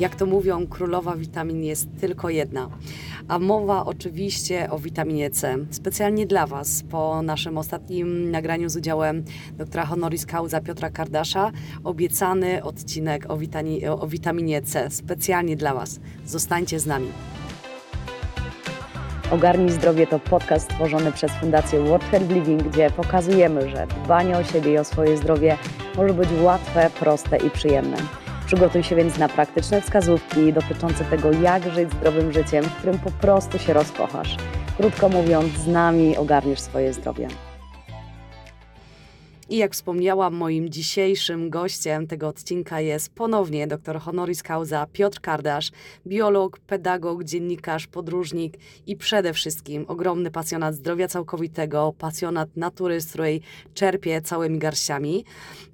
Jak to mówią, królowa witamin jest tylko jedna. A mowa oczywiście o witaminie C. Specjalnie dla Was, po naszym ostatnim nagraniu z udziałem doktora honoris causa Piotra Kardasza, obiecany odcinek o, witani- o witaminie C. Specjalnie dla Was. Zostańcie z nami. Ogarnij Zdrowie to podcast stworzony przez Fundację World Health Living, gdzie pokazujemy, że dbanie o siebie i o swoje zdrowie może być łatwe, proste i przyjemne. Przygotuj się więc na praktyczne wskazówki dotyczące tego, jak żyć zdrowym życiem, w którym po prostu się rozkochasz. Krótko mówiąc, z nami ogarniesz swoje zdrowie. I jak wspomniałam, moim dzisiejszym gościem tego odcinka jest ponownie dr honoris causa Piotr Kardasz, biolog, pedagog, dziennikarz, podróżnik i przede wszystkim ogromny pasjonat zdrowia całkowitego, pasjonat natury, z której czerpie całymi garściami.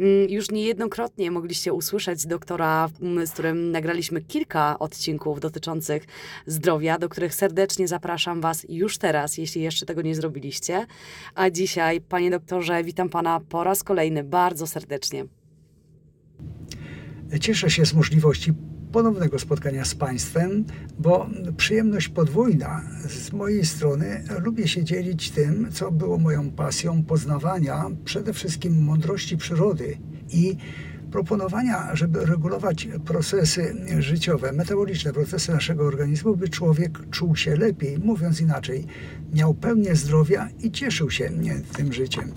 Mm, już niejednokrotnie mogliście usłyszeć doktora, mm, z którym nagraliśmy kilka odcinków dotyczących zdrowia, do których serdecznie zapraszam Was już teraz, jeśli jeszcze tego nie zrobiliście. A dzisiaj, panie doktorze, witam pana po raz kolejny bardzo serdecznie. Cieszę się z możliwości ponownego spotkania z Państwem, bo przyjemność podwójna z mojej strony. Lubię się dzielić tym, co było moją pasją poznawania przede wszystkim mądrości przyrody i proponowania, żeby regulować procesy życiowe, metaboliczne procesy naszego organizmu, by człowiek czuł się lepiej, mówiąc inaczej, miał pełnię zdrowia i cieszył się tym życiem.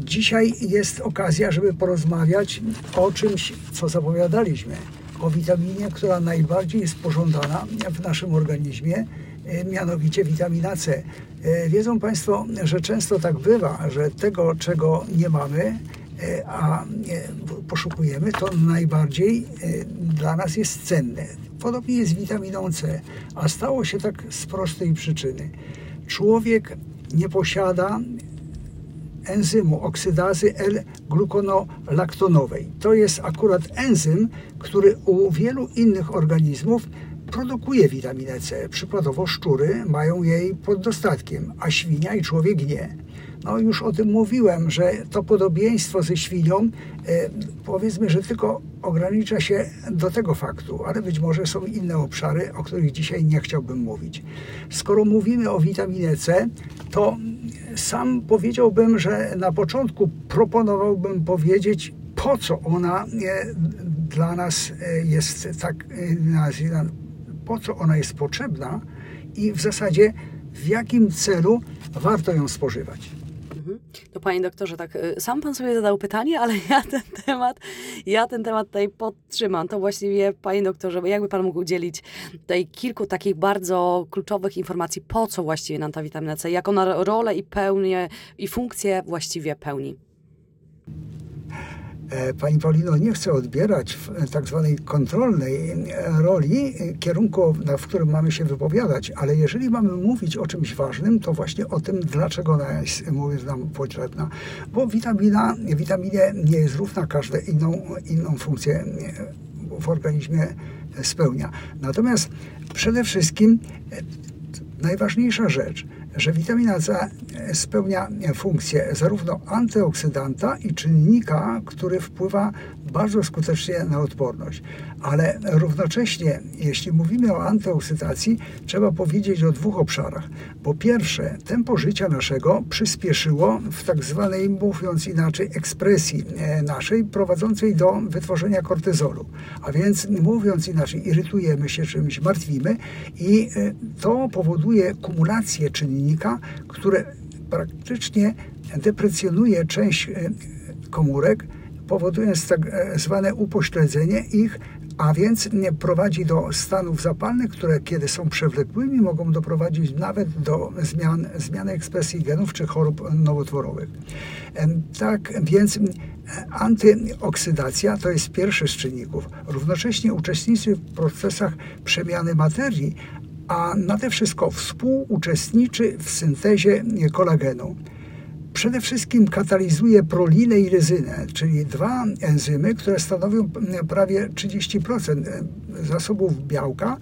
Dzisiaj jest okazja, żeby porozmawiać o czymś, co zapowiadaliśmy. O witaminie, która najbardziej jest pożądana w naszym organizmie, e, mianowicie witamina C. E, wiedzą Państwo, że często tak bywa, że tego, czego nie mamy, e, a poszukujemy, to najbardziej dla nas jest cenne. Podobnie jest z witaminą C, a stało się tak z prostej przyczyny. Człowiek nie posiada enzymu oksydazy L-glukonolaktonowej. To jest akurat enzym, który u wielu innych organizmów produkuje witaminę C. Przykładowo szczury mają jej pod dostatkiem, a świnia i człowiek nie. No już o tym mówiłem, że to podobieństwo ze świnią e, powiedzmy, że tylko ogranicza się do tego faktu, ale być może są inne obszary, o których dzisiaj nie chciałbym mówić. Skoro mówimy o witaminie C, to sam powiedziałbym, że na początku proponowałbym powiedzieć, po co ona e, dla nas e, jest tak, po co ona jest potrzebna i w zasadzie w jakim celu warto ją spożywać. To panie doktorze, tak y, sam pan sobie zadał pytanie, ale ja ten temat, ja ten temat tutaj podtrzymam. To właściwie panie doktorze, jakby pan mógł udzielić tutaj kilku takich bardzo kluczowych informacji, po co właściwie nam ta witamina C, ona rolę i pełnię i funkcję właściwie pełni. E, pani Paulino, nie chcę odbierać e, tak zwanej kontrolnej e, roli kierunku, w którym mamy się wypowiadać, ale jeżeli mamy mówić o czymś ważnym, to właśnie o tym, dlaczego ona jest, mówię, nam potrzebna. Bo witamina, witaminie nie jest równa, każdą inną, inną funkcję w organizmie spełnia. Natomiast przede wszystkim najważniejsza rzecz – że witamina C spełnia funkcję zarówno antyoksydanta i czynnika, który wpływa bardzo skutecznie na odporność. Ale równocześnie, jeśli mówimy o antyoksydacji, trzeba powiedzieć o dwóch obszarach. Po pierwsze, tempo życia naszego przyspieszyło w tak zwanej, mówiąc inaczej, ekspresji e, naszej, prowadzącej do wytworzenia kortyzolu. A więc, mówiąc inaczej, irytujemy się czymś, martwimy i e, to powoduje kumulację czynnika, które praktycznie deprecjonuje część e, komórek, powodując tak zwane upośledzenie ich, a więc prowadzi do stanów zapalnych, które kiedy są przewlekłymi mogą doprowadzić nawet do zmian, zmiany ekspresji genów czy chorób nowotworowych. Tak więc antyoksydacja to jest pierwszy z czynników. Równocześnie uczestniczy w procesach przemiany materii, a nade wszystko współuczestniczy w syntezie kolagenu przede wszystkim katalizuje prolinę i ryzynę, czyli dwa enzymy, które stanowią prawie 30% zasobów białka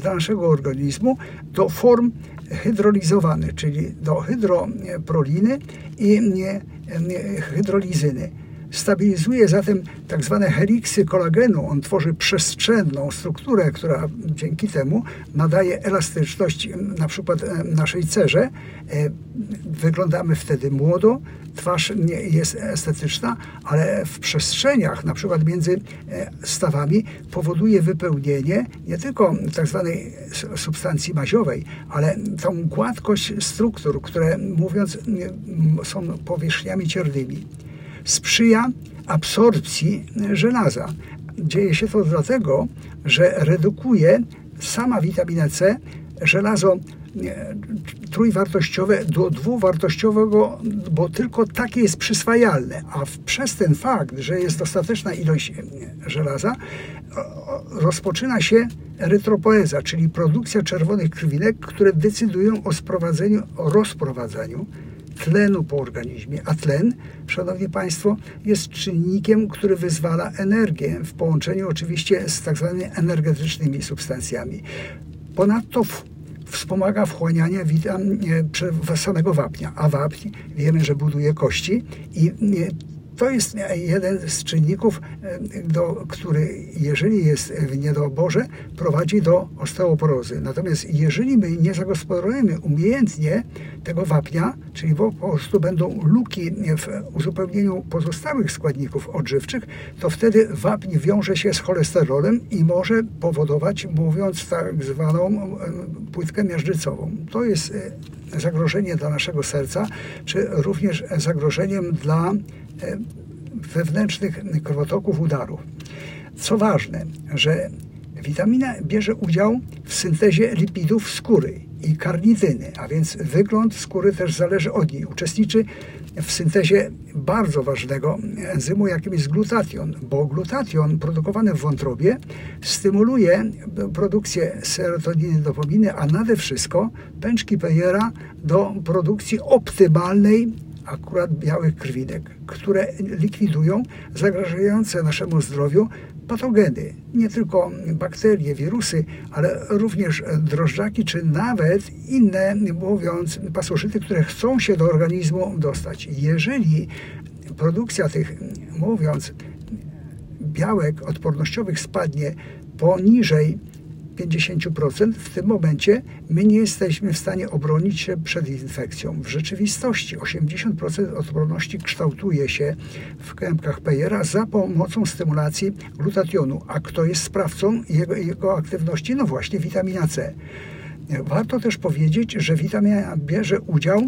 dla naszego organizmu do form hydrolizowanych, czyli do hydroproliny i hydrolizyny. Stabilizuje zatem tak zwane heliksy kolagenu. On tworzy przestrzenną strukturę, która dzięki temu nadaje elastyczność m, na przykład e, naszej cerze. E, Wyglądamy wtedy młodo, twarz jest estetyczna, ale w przestrzeniach, na przykład między e, stawami, powoduje wypełnienie nie tylko tak zwanej substancji maziowej, ale tą gładkość struktur, które mówiąc są powierzchniami ciernymi. Sprzyja absorpcji żelaza. Dzieje się to dlatego, że redukuje sama witamina C żelazo trójwartościowe do dwuwartościowego, bo tylko takie jest przyswajalne. A przez ten fakt, że jest dostateczna ilość e, żelaza, rozpoczyna się erytropoeza, czyli produkcja czerwonych krwinek, które decydują o sprowadzeniu, o rozprowadzaniu tlenu po organizmie. A tlen, Szanowni Państwo, jest czynnikiem, który wyzwala energię w połączeniu oczywiście z tak zwanymi energetycznymi substancjami. Ponadto wspomaga wchłanianie witam, e, samego wapnia, a wapń wiemy, że buduje kości i e, to jest jeden z czynników, e, do, który jeżeli jest w niedoborze, prowadzi do osteoporozy. Natomiast jeżeli my nie zagospodarujemy umiejętnie tego wapnia, czyli po prostu będą luki w uzupełnieniu pozostałych składników odżywczych, to wtedy wapń wiąże się z cholesterolem i może powodować, mówiąc tak zwaną e, płytkę miażdżycową. To jest e, zagrożenie dla naszego serca, czy również zagrożeniem dla e, wewnętrznych krwotoków udarów. Co ważne, że witamina bierze udział w syntezie lipidów skóry i karnityny, a więc wygląd skóry też zależy od niej. Uczestniczy w syntezie bardzo ważnego enzymu, jakim jest glutation, bo glutation produkowany w wątrobie stymuluje produkcję serotoniny, dopaminy, a nade wszystko pęczki Peyera do produkcji optymalnej akurat białych krwinek, które likwidują zagrażające naszemu zdrowiu patogeny, nie tylko bakterie, wirusy, ale również drożdżaki, czy nawet inne, mówiąc, pasożyty, które chcą się do organizmu dostać. Jeżeli produkcja tych, mówiąc, białek odpornościowych spadnie poniżej 50%, w tym momencie my nie jesteśmy w stanie obronić się przed infekcją. W rzeczywistości 80% odporności kształtuje się w kępkach Peyera za pomocą stymulacji glutationu. A kto jest sprawcą jego, jego aktywności? No właśnie witamina C. Warto też powiedzieć, że witamina bierze udział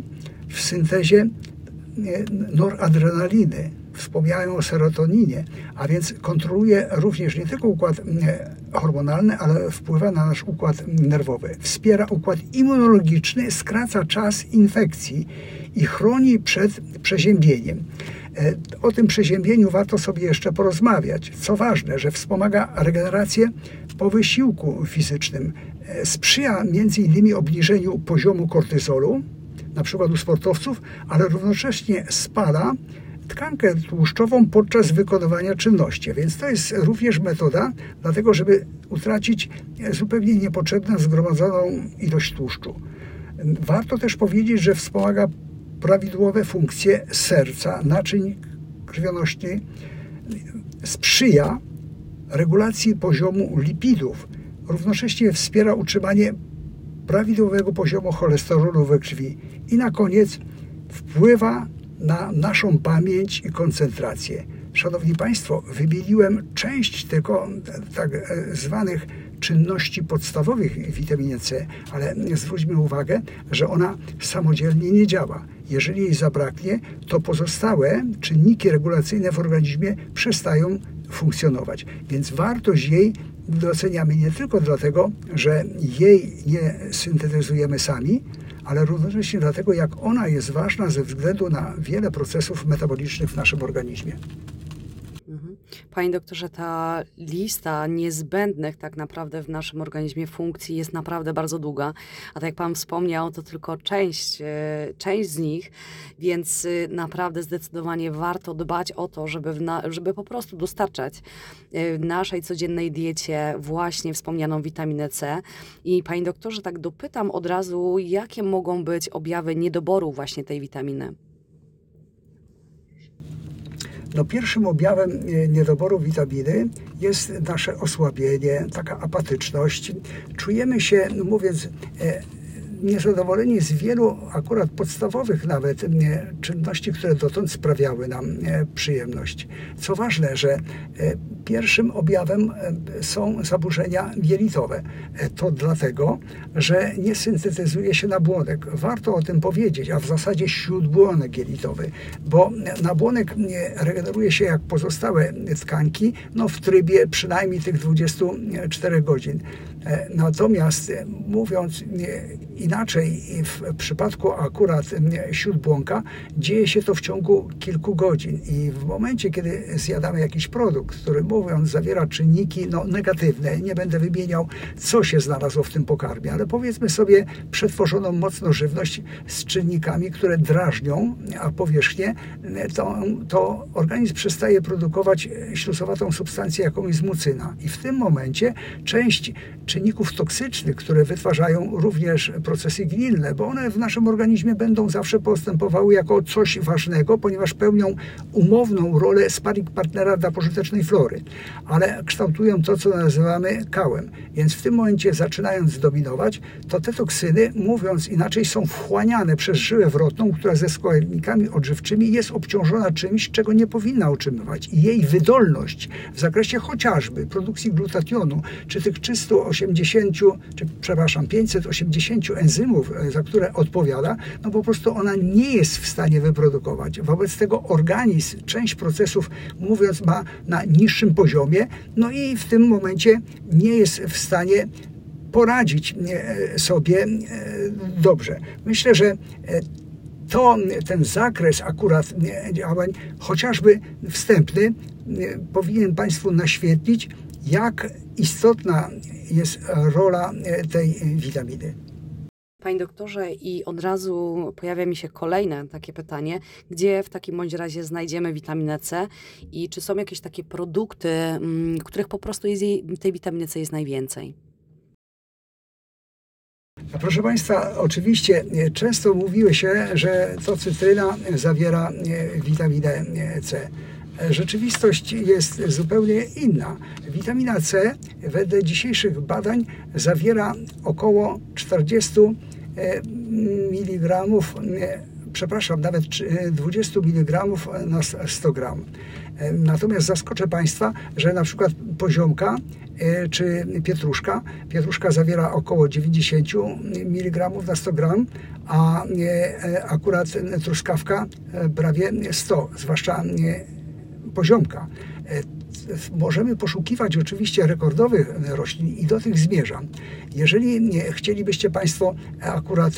w syntezie e, noradrenaliny. Wspomniałem o serotoninie, a więc kontroluje również nie tylko układ e, hormonalny, ale wpływa na nasz układ nerwowy. Wspiera układ immunologiczny, skraca czas infekcji i chroni przed przeziębieniem. E, O tym przeziębieniu warto sobie jeszcze porozmawiać. Co ważne, że wspomaga regenerację po wysiłku fizycznym. E, Sprzyja innymi obniżeniu poziomu kortyzolu, na przykład u sportowców, ale równocześnie spala tkankę tłuszczową podczas wykonywania czynności. Więc to jest również metoda, dlatego żeby utracić zupełnie niepotrzebną zgromadzoną ilość tłuszczu. Warto też powiedzieć, że wspomaga prawidłowe funkcje serca, naczyń krwionośnej, sprzyja regulacji poziomu lipidów, równocześnie wspiera utrzymanie prawidłowego poziomu cholesterolu we krwi i na koniec wpływa na naszą pamięć i koncentrację. Szanowni Państwo, wymieniłem część tylko tak zwanych czynności podstawowych w witaminie C, ale zwróćmy uwagę, że ona samodzielnie nie działa. Jeżeli jej zabraknie, to pozostałe czynniki regulacyjne w organizmie przestają funkcjonować. Więc wartość jej doceniamy nie tylko dlatego, że jej nie syntetyzujemy sami, ale równocześnie dlatego, jak ona jest ważna ze względu na wiele procesów metabolicznych w naszym organizmie. Panie doktorze, ta lista niezbędnych tak naprawdę w naszym organizmie funkcji jest naprawdę bardzo długa, a tak jak Pan wspomniał, to tylko część, e, część z nich, więc y, naprawdę zdecydowanie warto dbać o to, żeby, na, żeby po prostu dostarczać e, w naszej codziennej diecie właśnie wspomnianą witaminę C. I Panie doktorze, tak dopytam od razu, jakie mogą być objawy niedoboru właśnie tej witaminy? No, pierwszym objawem e, niedoboru witaminy jest nasze osłabienie, taka apatyczność. Czujemy się, no mówiąc, e, niezadowoleni z wielu akurat podstawowych nawet e, czynności, które dotąd sprawiały nam e, przyjemność. Co ważne, że e, pierwszym objawem e, są zaburzenia jelitowe. E, To dlatego, że nie syntetyzuje się nabłonek. Warto o tym powiedzieć, a w zasadzie śródbłonek jelitowy, bo nabłonek e, regeneruje się jak pozostałe tkanki, no w trybie przynajmniej tych 24 godzin. Natomiast mówiąc inaczej, w przypadku akurat śródbłąka dzieje się to w ciągu kilku godzin i w momencie, kiedy zjadamy jakiś produkt, który mówiąc zawiera czynniki no, negatywne, nie będę wymieniał, co się znalazło w tym pokarmie, ale powiedzmy sobie przetworzoną mocno żywność z czynnikami, które drażnią, a powierzchnię, to, to organizm przestaje produkować ślusowatą substancję, jaką jest mucyna. I w tym momencie część czynników toksycznych, które wytwarzają również procesy gnilne, bo one w naszym organizmie będą zawsze postępowały jako coś ważnego, ponieważ pełnią umowną rolę sparring partnera dla pożytecznej flory, ale kształtują to, co nazywamy kałem. Więc w tym momencie, zaczynając dominować, to te toksyny, mówiąc inaczej, są wchłaniane przez żyłę wrotną, która ze składnikami odżywczymi jest obciążona czymś, czego nie powinna otrzymywać. I jej wydolność w zakresie chociażby produkcji glutationu, czy tych 380, czy przepraszam, 580 enzymów, e, za które odpowiada, no po prostu ona nie jest w stanie wyprodukować. Wobec tego organizm część procesów, mówiąc, ma na niższym poziomie, no i w tym momencie nie jest w stanie poradzić e, sobie e, dobrze. Myślę, że to ten zakres akurat działań, chociażby wstępny, powinien Państwu naświetlić, jak istotna jest rola e, tej witaminy. Panie doktorze, i od razu pojawia mi się kolejne takie pytanie, gdzie w takim bądź razie znajdziemy witaminę C i czy są jakieś takie produkty, mm, których po prostu jest jej, tej witaminy C jest najwięcej? Proszę Państwa, oczywiście e, często mówiły się, że to cytryna zawiera e, witaminę e, C. Rzeczywistość jest zupełnie inna. Witamina C wedle dzisiejszych badań zawiera około 40 e, mg, e, przepraszam, nawet trzy- e, 20 mg na 100 gram. Natomiast zaskoczę Państwa, że na przykład poziomka czy pietruszka, pietruszka zawiera około 90 mg na 100 gram, a akurat truskawka prawie 100, zwłaszcza poziomka. E, Możemy poszukiwać oczywiście rekordowych roślin i do tych zmierzam. Jeżeli chcielibyście Państwo akurat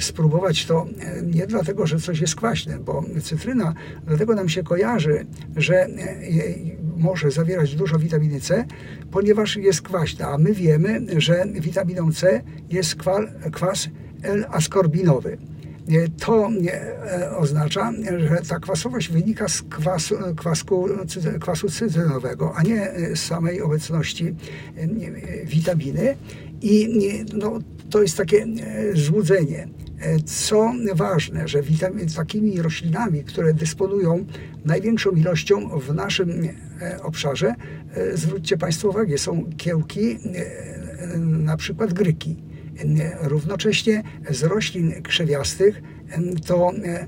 spróbować to nie dlatego, że coś jest kwaśne, bo cytryna dlatego nam się kojarzy, że e, może zawierać dużo witaminy C, ponieważ jest kwaśna, a my wiemy, że witaminą C jest kwas L-askorbinowy. Nie, To e, oznacza, że ta kwasowość wynika z kwasu, kwasku, kwasu cytrynowego, a nie e, z samej obecności e, e, witaminy. I no, to jest takie e, złudzenie. E, Co ważne, że witamin, takimi roślinami, które dysponują największą ilością w naszym e, obszarze, e, zwróćcie Państwo uwagę, są kiełki, e, e, na przykład gryki. E, Równocześnie z roślin krzewiastych to e,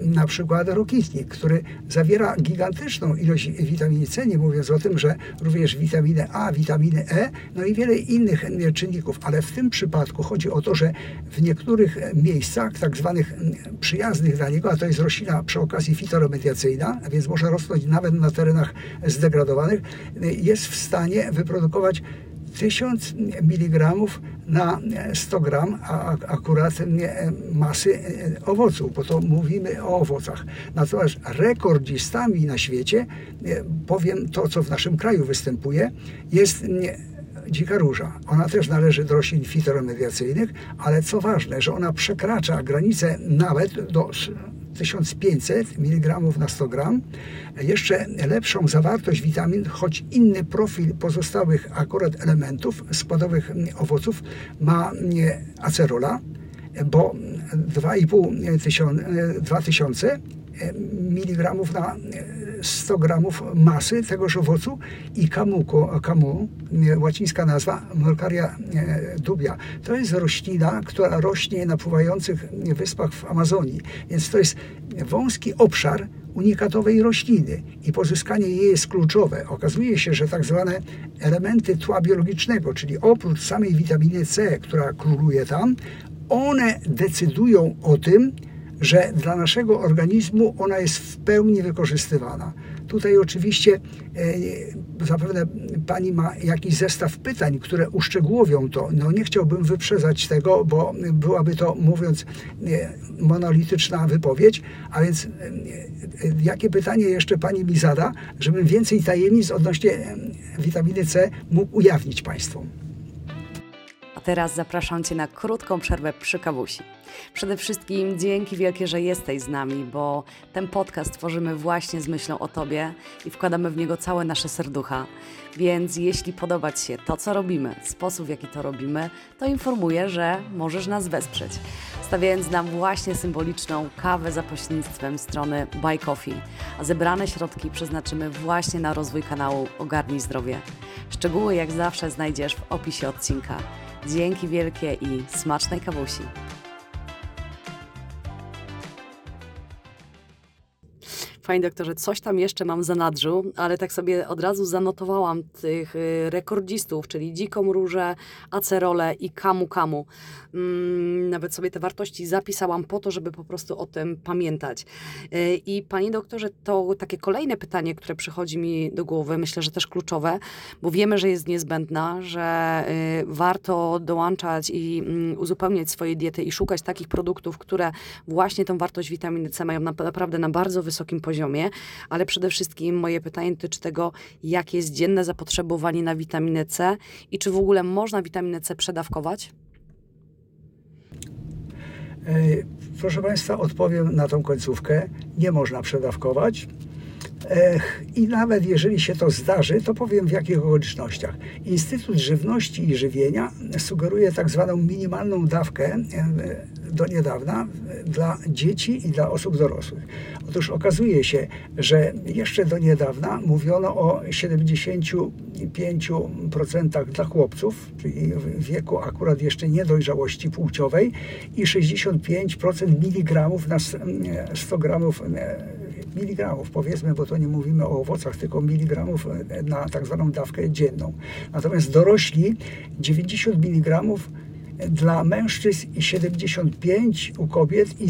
na przykład rokitnik, który zawiera gigantyczną ilość witaminy C, nie mówiąc o tym, że również witaminę A, witaminy E, no i wiele innych czynników, ale w tym przypadku chodzi o to, że w niektórych e, miejscach, tak zwanych przyjaznych dla niego, a to jest roślina przy okazji fitoremediacyjna, a więc może rosnąć nawet na terenach zdegradowanych, jest w stanie wyprodukować 1000 mg na 100 gram a, akurat e, masy e, owoców, bo to mówimy o owocach. Natomiast rekordzistami na świecie, e, powiem to, co w naszym kraju występuje, jest dzika róża. Ona też należy do roślin fitoremediacyjnych, ale co ważne, że ona przekracza granicę nawet do 1500 mg na 100 gram. Jeszcze lepszą zawartość witamin, choć inny profil pozostałych akurat elementów składowych mm, owoców ma mm, acerola, bo 2,5 tysiąc- 2000 mg na 100 gramów masy tegoż owocu i kamuko, kamu, łacińska nazwa, Molkaria e, dubia. To jest roślina, która rośnie na pływających wyspach w Amazonii. Więc to jest wąski obszar unikatowej rośliny i pozyskanie jej jest kluczowe. Okazuje się, że tak zwane elementy tła biologicznego, czyli oprócz samej witaminy C, która króluje tam, one decydują o tym, że dla naszego organizmu ona jest w pełni wykorzystywana. Tutaj oczywiście e, zapewne Pani ma jakiś zestaw pytań, które uszczegółowią to. No nie chciałbym wyprzedzać tego, bo byłaby to, mówiąc, e, monolityczna wypowiedź, a więc e, jakie pytanie jeszcze Pani mi zada, żebym więcej tajemnic odnośnie witaminy C mógł ujawnić Państwu. Teraz zapraszam Cię na krótką przerwę przy kawusi. Przede wszystkim dzięki wielkie, że jesteś z nami, bo ten podcast tworzymy właśnie z myślą o Tobie i wkładamy w niego całe nasze serducha. Więc jeśli podoba Ci się to, co robimy, sposób w jaki to robimy, to informuję, że możesz nas wesprzeć, stawiając nam właśnie symboliczną kawę za pośrednictwem strony Buy Coffee, a zebrane środki przeznaczymy właśnie na rozwój kanału Ogarnij Zdrowie. Szczegóły jak zawsze znajdziesz w opisie odcinka. Dzięki wielkie i smacznej kawusi. Panie doktorze, coś tam jeszcze mam w zanadrzu, ale tak sobie od razu zanotowałam tych y, rekordzistów, czyli dziką różę, acerolę i kamu kamu. Mm, nawet sobie te wartości zapisałam po to, żeby po prostu o tym pamiętać. Y, I panie doktorze, to takie kolejne pytanie, które przychodzi mi do głowy, myślę, że też kluczowe, bo wiemy, że jest niezbędna, że y, warto dołączać i mm, uzupełniać swoje diety i szukać takich produktów, które właśnie tą wartość witaminy C mają na, naprawdę na bardzo wysokim poziomie, ale przede wszystkim moje pytanie dotyczy tego, jakie jest dzienne zapotrzebowanie na witaminę C i czy w ogóle można witaminę C przedawkować? E, Proszę Państwa, odpowiem na tą końcówkę. Nie można przedawkować. I nawet jeżeli się to zdarzy, to powiem w jakich okolicznościach. Instytut Żywności i Żywienia sugeruje tak zwaną minimalną dawkę do niedawna dla dzieci i dla osób dorosłych. Otóż okazuje się, że jeszcze do niedawna mówiono o 75% dla chłopców, czyli w wieku akurat jeszcze niedojrzałości płciowej i 65% miligramów na 100 gramów miligramów, powiedzmy, bo to nie mówimy o owocach, tylko miligramów na tak zwaną dawkę dzienną. Natomiast dorośli 90 miligramów dla mężczyzn i 75 u kobiet i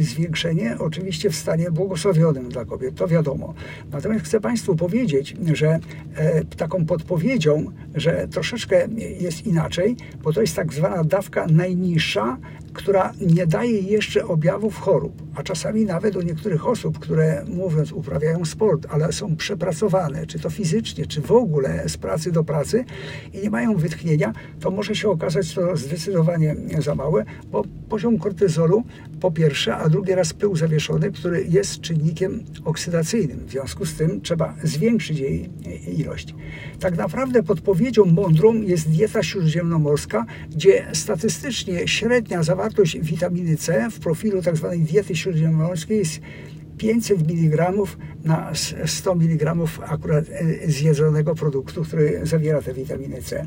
zwiększenie oczywiście w stanie błogosławionym dla kobiet, to wiadomo. Natomiast chcę Państwu powiedzieć, że e, taką podpowiedzią, że troszeczkę jest inaczej, bo to jest tak zwana dawka najniższa, która nie daje jeszcze objawów chorób, a czasami nawet u niektórych osób, które mówiąc uprawiają sport, ale są przepracowane, czy to fizycznie, czy w ogóle z pracy do pracy i nie mają wytchnienia, to może się okazać to zdecydowanie za małe, bo poziom kortyzolu po pierwsze, a drugi raz pył zawieszony, który jest czynnikiem oksydacyjnym. W związku z tym trzeba zwiększyć jej ilość. Tak naprawdę podpowiedzią mądrą jest dieta śródziemnomorska, gdzie statystycznie średnia zawartość witaminy C w profilu tzw. Tak diety śródziemnomorskiej jest 500 mg na 100 mg akurat zjedzonego produktu, który zawiera tę witaminę C.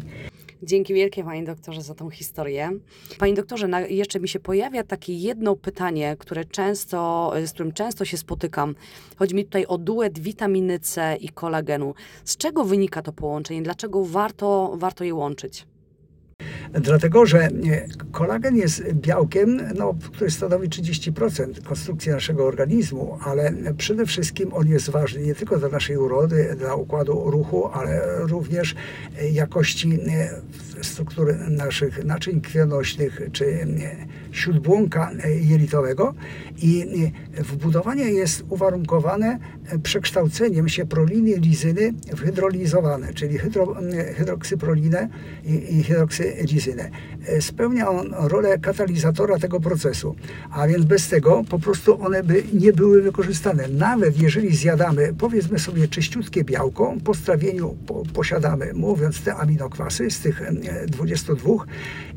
Dzięki wielkie, panie doktorze, za tą historię. Panie doktorze, na, jeszcze mi się pojawia takie jedno pytanie, które często, z którym często się spotykam. Chodzi mi tutaj o duet witaminy C i kolagenu. Z czego wynika to połączenie? Dlaczego warto, warto je łączyć? Dlatego, że kolagen jest białkiem, no, który stanowi 30% konstrukcji naszego organizmu, ale przede wszystkim on jest ważny nie tylko dla naszej urody, dla układu ruchu, ale również jakości struktury naszych naczyń krwionośnych czy śródbłąka jelitowego i wbudowanie jest uwarunkowane przekształceniem się proliny lizyny w hydrolizowane, czyli hydro, hydroksyprolinę i, i. Spełnia on rolę katalizatora tego procesu, a więc bez tego po prostu one by nie były wykorzystane. Nawet jeżeli zjadamy, powiedzmy sobie, czyściutkie białko, po strawieniu po, posiadamy, mówiąc te aminokwasy z tych 22,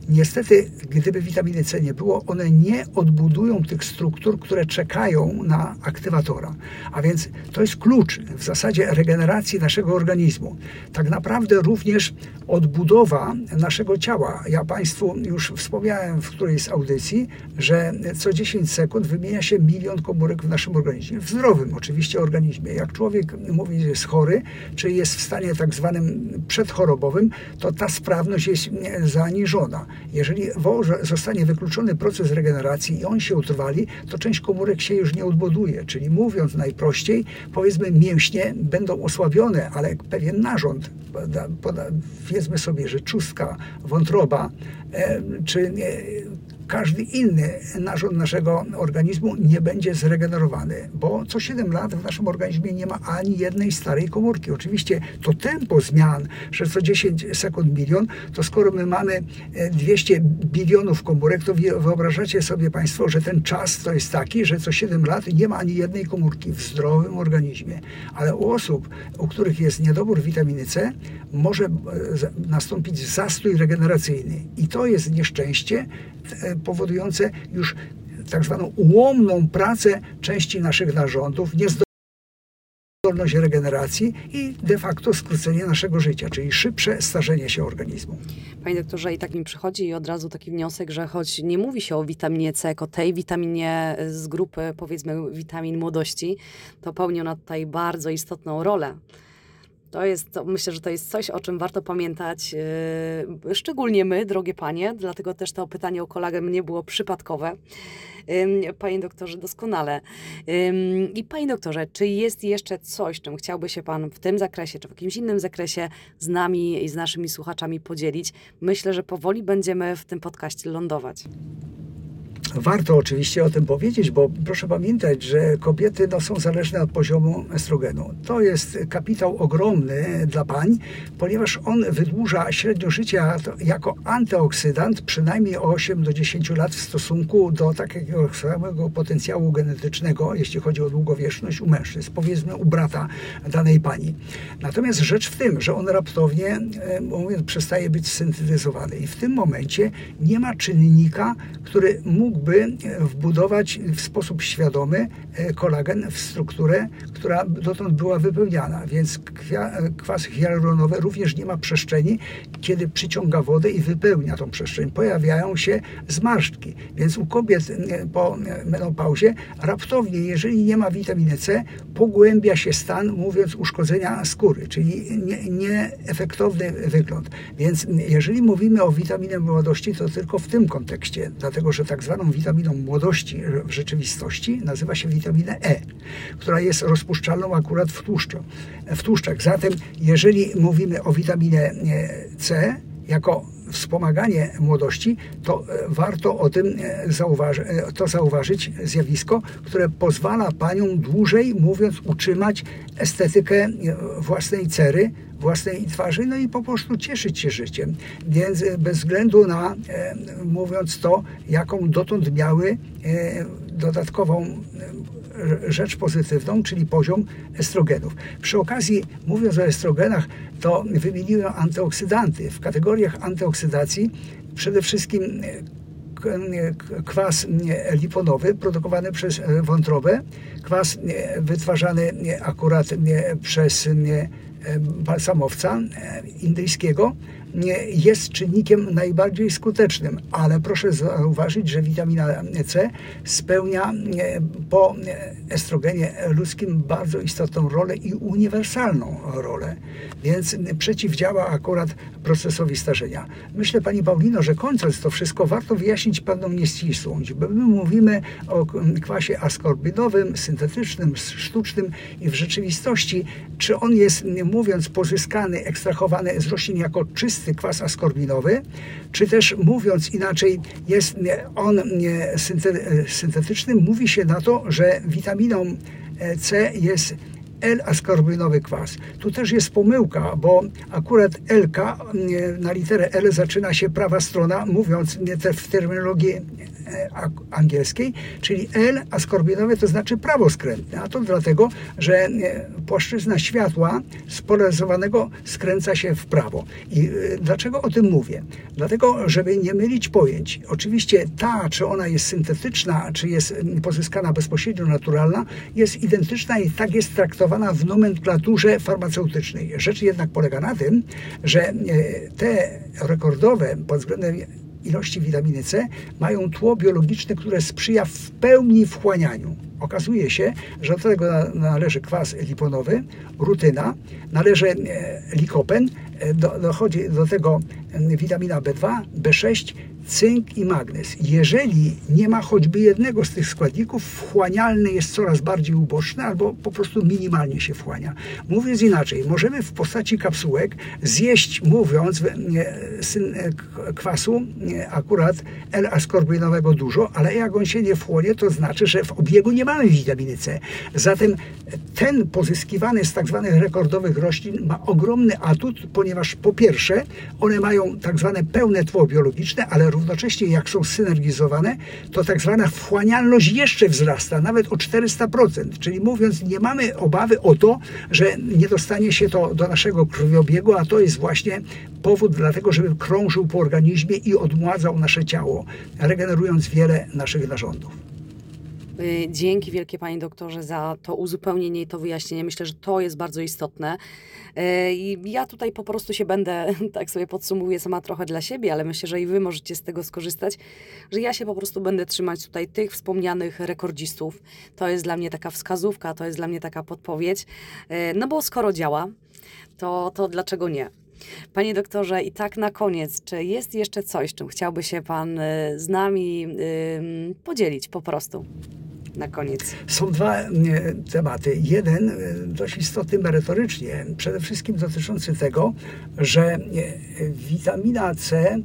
niestety, gdyby witaminy C nie było, one nie odbudują tych struktur, które czekają na aktywatora. A więc to jest klucz w zasadzie regeneracji naszego organizmu. Tak naprawdę również odbudowa naszego ciała. Ja Państwu już wspomniałem w którejś z audycji, że co 10 sekund wymienia się milion komórek w naszym organizmie. W zdrowym oczywiście organizmie. Jak człowiek mówi, że jest chory, czy jest w stanie tak zwanym przedchorobowym, to ta sprawność jest zaniżona. Jeżeli zostanie wykluczony proces regeneracji i on się utrwali, to część komórek się już nie odbuduje. Czyli mówiąc najprościej, powiedzmy mięśnie będą osłabione, ale pewien narząd, powiedzmy sobie, że czustka, wątroba, e, czy każdy inny narząd naszego organizmu nie będzie zregenerowany, bo co 7 lat w naszym organizmie nie ma ani jednej starej komórki. Oczywiście to tempo zmian, że co 10 sekund milion, to skoro my mamy 200 e, bilionów komórek, to wyobrażacie sobie Państwo, że ten czas to jest taki, że co 7 lat nie ma ani jednej komórki w zdrowym organizmie. Ale u osób, u których jest niedobór witaminy C, może e, nastąpić zastój regeneracyjny. I to jest nieszczęście, e, powodujące już tak zwaną ułomną pracę części naszych narządów, niezdolność regeneracji i de facto skrócenie naszego życia, czyli szybsze starzenie się organizmu. Panie doktorze, i tak mi przychodzi od razu taki wniosek, że choć nie mówi się o witaminie C jako tej witaminie z grupy, powiedzmy, witamin młodości, to pełni ona tutaj bardzo istotną rolę. To jest, to myślę, że to jest coś, o czym warto pamiętać, yy, szczególnie my, drogie panie, dlatego też to pytanie o kolagen nie było przypadkowe. Panie doktorze, doskonale. I panie doktorze, czy jest jeszcze coś, czym chciałby się pan w tym zakresie, czy w jakimś innym zakresie z nami i z naszymi słuchaczami podzielić? Myślę, że powoli będziemy w tym podcaście lądować. Warto oczywiście o tym powiedzieć, bo proszę pamiętać, że kobiety no, są zależne od poziomu estrogenu. To jest kapitał ogromny dla pań, ponieważ on wydłuża średnio życia jako antyoksydant przynajmniej o 8 do 10 lat w stosunku do takiego samego potencjału genetycznego, jeśli chodzi o długowieczność u mężczyzn, powiedzmy u brata danej pani. Natomiast rzecz w tym, że on raptownie e, mówiąc, przestaje być syntetyzowany i w tym momencie nie ma czynnika, który mógł mógłby wbudować w sposób świadomy e, kolagen w strukturę, która dotąd była wypełniana. Więc kwas hialuronowy również nie ma przestrzeni, kiedy przyciąga wodę i wypełnia tą przestrzeń. Pojawiają się zmarszczki. Więc u kobiet e, po menopauzie raptownie, jeżeli nie ma witaminy C, pogłębia się stan, mówiąc, uszkodzenia skóry, czyli nieefektowny nie wygląd. Więc jeżeli mówimy o witaminie młodości, to tylko w tym kontekście, dlatego że tak zwaną witaminą młodości w rzeczywistości nazywa się witaminę E, która jest rozpuszczalną akurat w, tłuszczu, w tłuszczach. Zatem, jeżeli mówimy o witaminie e, C jako wspomaganie młodości, to e, warto o tym e, zauważy, to zauważyć zjawisko, które pozwala paniom dłużej, mówiąc, utrzymać estetykę własnej cery, własnej twarzy, no i po prostu cieszyć się życiem. Więc bez względu na, e, mówiąc to, jaką dotąd miały e, dodatkową e, rzecz pozytywną, czyli poziom estrogenów. Przy okazji, mówiąc o estrogenach, to wymieniłem antyoksydanty. W kategoriach antyoksydacji przede wszystkim kwas liponowy produkowany przez wątrobę, kwas wytwarzany akurat przez balsamowca e, indyjskiego jest czynnikiem najbardziej skutecznym, ale proszę zauważyć, że witamina C spełnia e, po estrogenie ludzkim bardzo istotną rolę i uniwersalną rolę, więc przeciwdziała akurat procesowi starzenia. Myślę, Pani Paulino, że kończąc to wszystko, warto wyjaśnić pewną nieścisłość, bo my mówimy o kwasie askorbinowym, syntetycznym, sztucznym i w rzeczywistości, czy on jest, mówiąc, pozyskany, ekstrahowany z roślin jako czysty czysty kwas askorbinowy, czy też mówiąc inaczej, jest on syntetyczny, mówi się na to, że witaminą C jest L-askorbynowy kwas. Tu też jest pomyłka, bo akurat LK mm, na literę L zaczyna się prawa strona, mówiąc w terminologii e, angielskiej, czyli L-askorbinowy to znaczy prawoskrętny, a to dlatego, że e, płaszczyzna światła spolaryzowanego skręca się w prawo. I e, dlaczego o tym mówię? Dlatego, żeby nie mylić pojęć. Oczywiście ta, czy ona jest syntetyczna, czy jest pozyskana bezpośrednio naturalna, jest identyczna i tak jest traktowana w nomenklaturze farmaceutycznej. Rzecz jednak polega na tym, że e, te rekordowe pod względem ilości witaminy C mają tło biologiczne, które sprzyja w pełni wchłanianiu. Okazuje się, że do tego na- należy kwas liponowy, rutyna, należy e, likopen, e, do, dochodzi do tego e, witamina B2, B6, cynk i magnez. Jeżeli nie ma choćby jednego z tych składników, wchłanialny jest coraz bardziej uboczny albo po prostu minimalnie się wchłania. Mówiąc inaczej, możemy w postaci kapsułek zjeść, mówiąc, e, kwasu akurat L-askorbinowego dużo, ale jak on się nie wchłonie, to znaczy, że w obiegu nie mamy witaminy C. Zatem ten pozyskiwany z tak zwanych rekordowych roślin ma ogromny atut, ponieważ po pierwsze one mają tak zwane pełne tło biologiczne, ale równocześnie jak są synergizowane, to tak zwana wchłanialność jeszcze wzrasta, nawet o 400%. Czyli mówiąc, nie mamy obawy o to, że nie dostanie się to do naszego krwiobiegu, a to jest właśnie powód dlatego, żeby krążył po organizmie i odmładzał nasze ciało, regenerując wiele naszych narządów. Y, Dzięki wielkie Panie doktorze za to uzupełnienie i to wyjaśnienie. Myślę, że to jest bardzo istotne. Y, I ja tutaj po prostu się będę, tak sobie podsumowuję sama trochę dla siebie, ale myślę, że i Wy możecie z tego skorzystać, że ja się po prostu będę trzymać tutaj tych wspomnianych rekordzistów. To jest dla mnie taka wskazówka, to jest dla mnie taka podpowiedź. Y, No bo skoro działa, to, to dlaczego nie? Panie doktorze, i tak na koniec, czy jest jeszcze coś, czym chciałby się Pan y, z nami podzielić po prostu? Na koniec. Są dwa tematy. Jeden e, dość istotny merytorycznie, przede wszystkim dotyczący tego, że e, witamina C,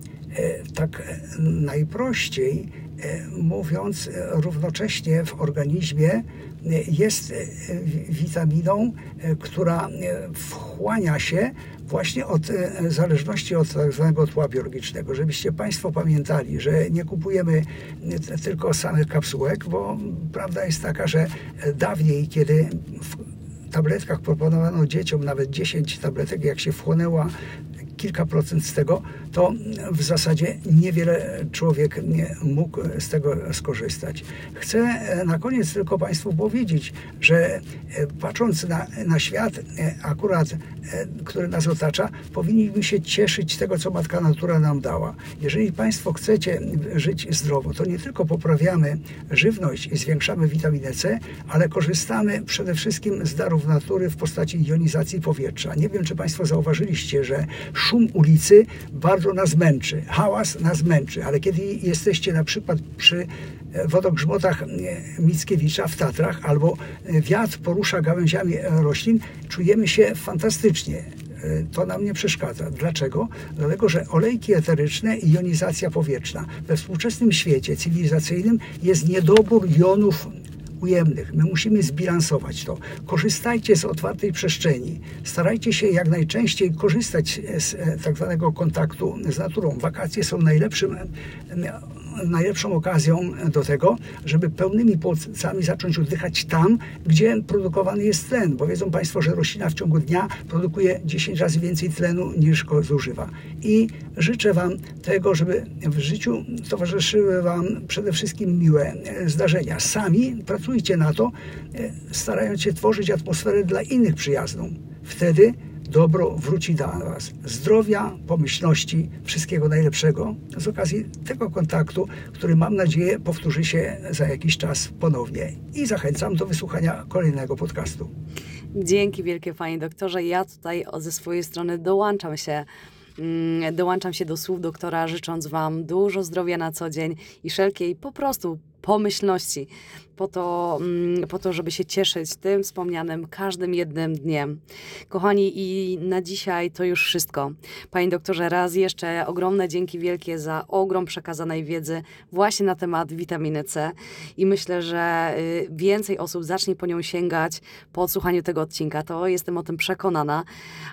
tak najprościej mówiąc, e, równocześnie w organizmie e, jest e, wi- witaminą, e, która e, wchłania się właśnie od e, zależności od tak zwanego tła biologicznego. Żebyście Państwo pamiętali, że nie kupujemy e, tylko samych kapsułek, bo prawda jest taka, że e, dawniej, kiedy w tabletkach proponowano dzieciom nawet 10 tabletek, jak się wchłonęła kilka procent z tego, to w zasadzie niewiele człowiek nie mógł z tego skorzystać. Chcę e, na koniec tylko Państwu powiedzieć, że e, patrząc na, na świat e, akurat, który nas otacza, powinniśmy się cieszyć tego, co Matka Natura nam dała. Jeżeli Państwo chcecie żyć zdrowo, to nie tylko poprawiamy żywność i zwiększamy witaminę C, ale korzystamy przede wszystkim z darów natury w postaci jonizacji powietrza. Nie wiem, czy Państwo zauważyliście, że szum ulicy bardzo nas męczy, hałas nas męczy, ale kiedy jesteście na przykład przy e, wodogrzmotach e, Mickiewicza w Tatrach albo e, wiatr porusza gałęziami roślin, czujemy się fantastycznie. To nam nie przeszkadza. Dlaczego? Dlatego, że olejki eteryczne i jonizacja powietrzna. We współczesnym świecie cywilizacyjnym jest niedobór jonów ujemnych. My musimy zbilansować to. Korzystajcie z otwartej przestrzeni. Starajcie się jak najczęściej korzystać z e, tak zwanego kontaktu z naturą. Wakacje są najlepszym, e, najlepszą okazją do tego, żeby pełnymi płucami zacząć oddychać tam, gdzie produkowany jest tlen. Bo wiedzą Państwo, że roślina w ciągu dnia produkuje 10 razy więcej tlenu niż go zużywa. I życzę Wam tego, żeby w życiu towarzyszyły Wam przede wszystkim miłe e, zdarzenia. Sami pracujcie na to, e, starając się tworzyć atmosferę dla innych przyjazną. Wtedy dobro wróci do Was. Zdrowia, pomyślności, wszystkiego najlepszego z okazji tego kontaktu, który mam nadzieję powtórzy się za jakiś czas ponownie. I zachęcam do wysłuchania kolejnego podcastu. Dzięki wielkie Panie doktorze. Ja tutaj ze swojej strony dołączam się. mm, Dołączam się do słów doktora, życząc Wam dużo zdrowia na co dzień i wszelkiej po prostu pomyślności. Po to, mm, po to, żeby się cieszyć tym wspomnianym każdym jednym dniem. Kochani, i na dzisiaj to już wszystko. Panie doktorze, raz jeszcze ogromne dzięki wielkie za ogrom przekazanej wiedzy właśnie na temat witaminy C i myślę, że y, więcej osób zacznie po nią sięgać po odsłuchaniu tego odcinka. To jestem o tym przekonana.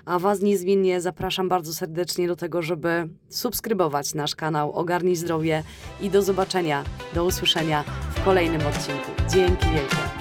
A Was niezmiennie zapraszam bardzo serdecznie do tego, żeby subskrybować nasz kanał Ogarnij Zdrowie i do zobaczenia, do usłyszenia w kolejnym odcinku. Dzięki wielkie.